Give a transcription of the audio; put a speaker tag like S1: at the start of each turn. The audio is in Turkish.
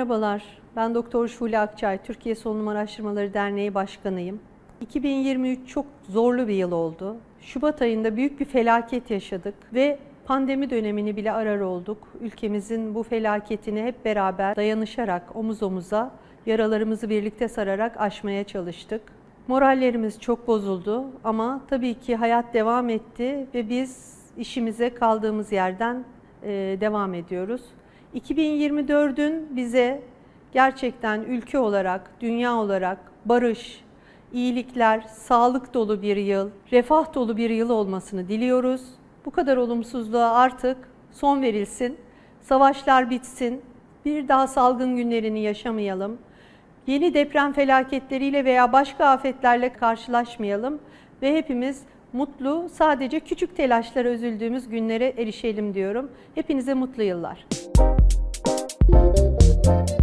S1: Merhabalar, ben Doktor Şule Akçay, Türkiye Solunum Araştırmaları Derneği Başkanıyım. 2023 çok zorlu bir yıl oldu. Şubat ayında büyük bir felaket yaşadık ve pandemi dönemini bile arar olduk. Ülkemizin bu felaketini hep beraber dayanışarak omuz omuza yaralarımızı birlikte sararak aşmaya çalıştık. Morallerimiz çok bozuldu ama tabii ki hayat devam etti ve biz işimize kaldığımız yerden devam ediyoruz. 2024'ün bize gerçekten ülke olarak, dünya olarak barış, iyilikler, sağlık dolu bir yıl, refah dolu bir yıl olmasını diliyoruz. Bu kadar olumsuzluğa artık son verilsin. Savaşlar bitsin. Bir daha salgın günlerini yaşamayalım. Yeni deprem felaketleriyle veya başka afetlerle karşılaşmayalım ve hepimiz mutlu, sadece küçük telaşlara üzüldüğümüz günlere erişelim diyorum. Hepinize mutlu yıllar. Thank you.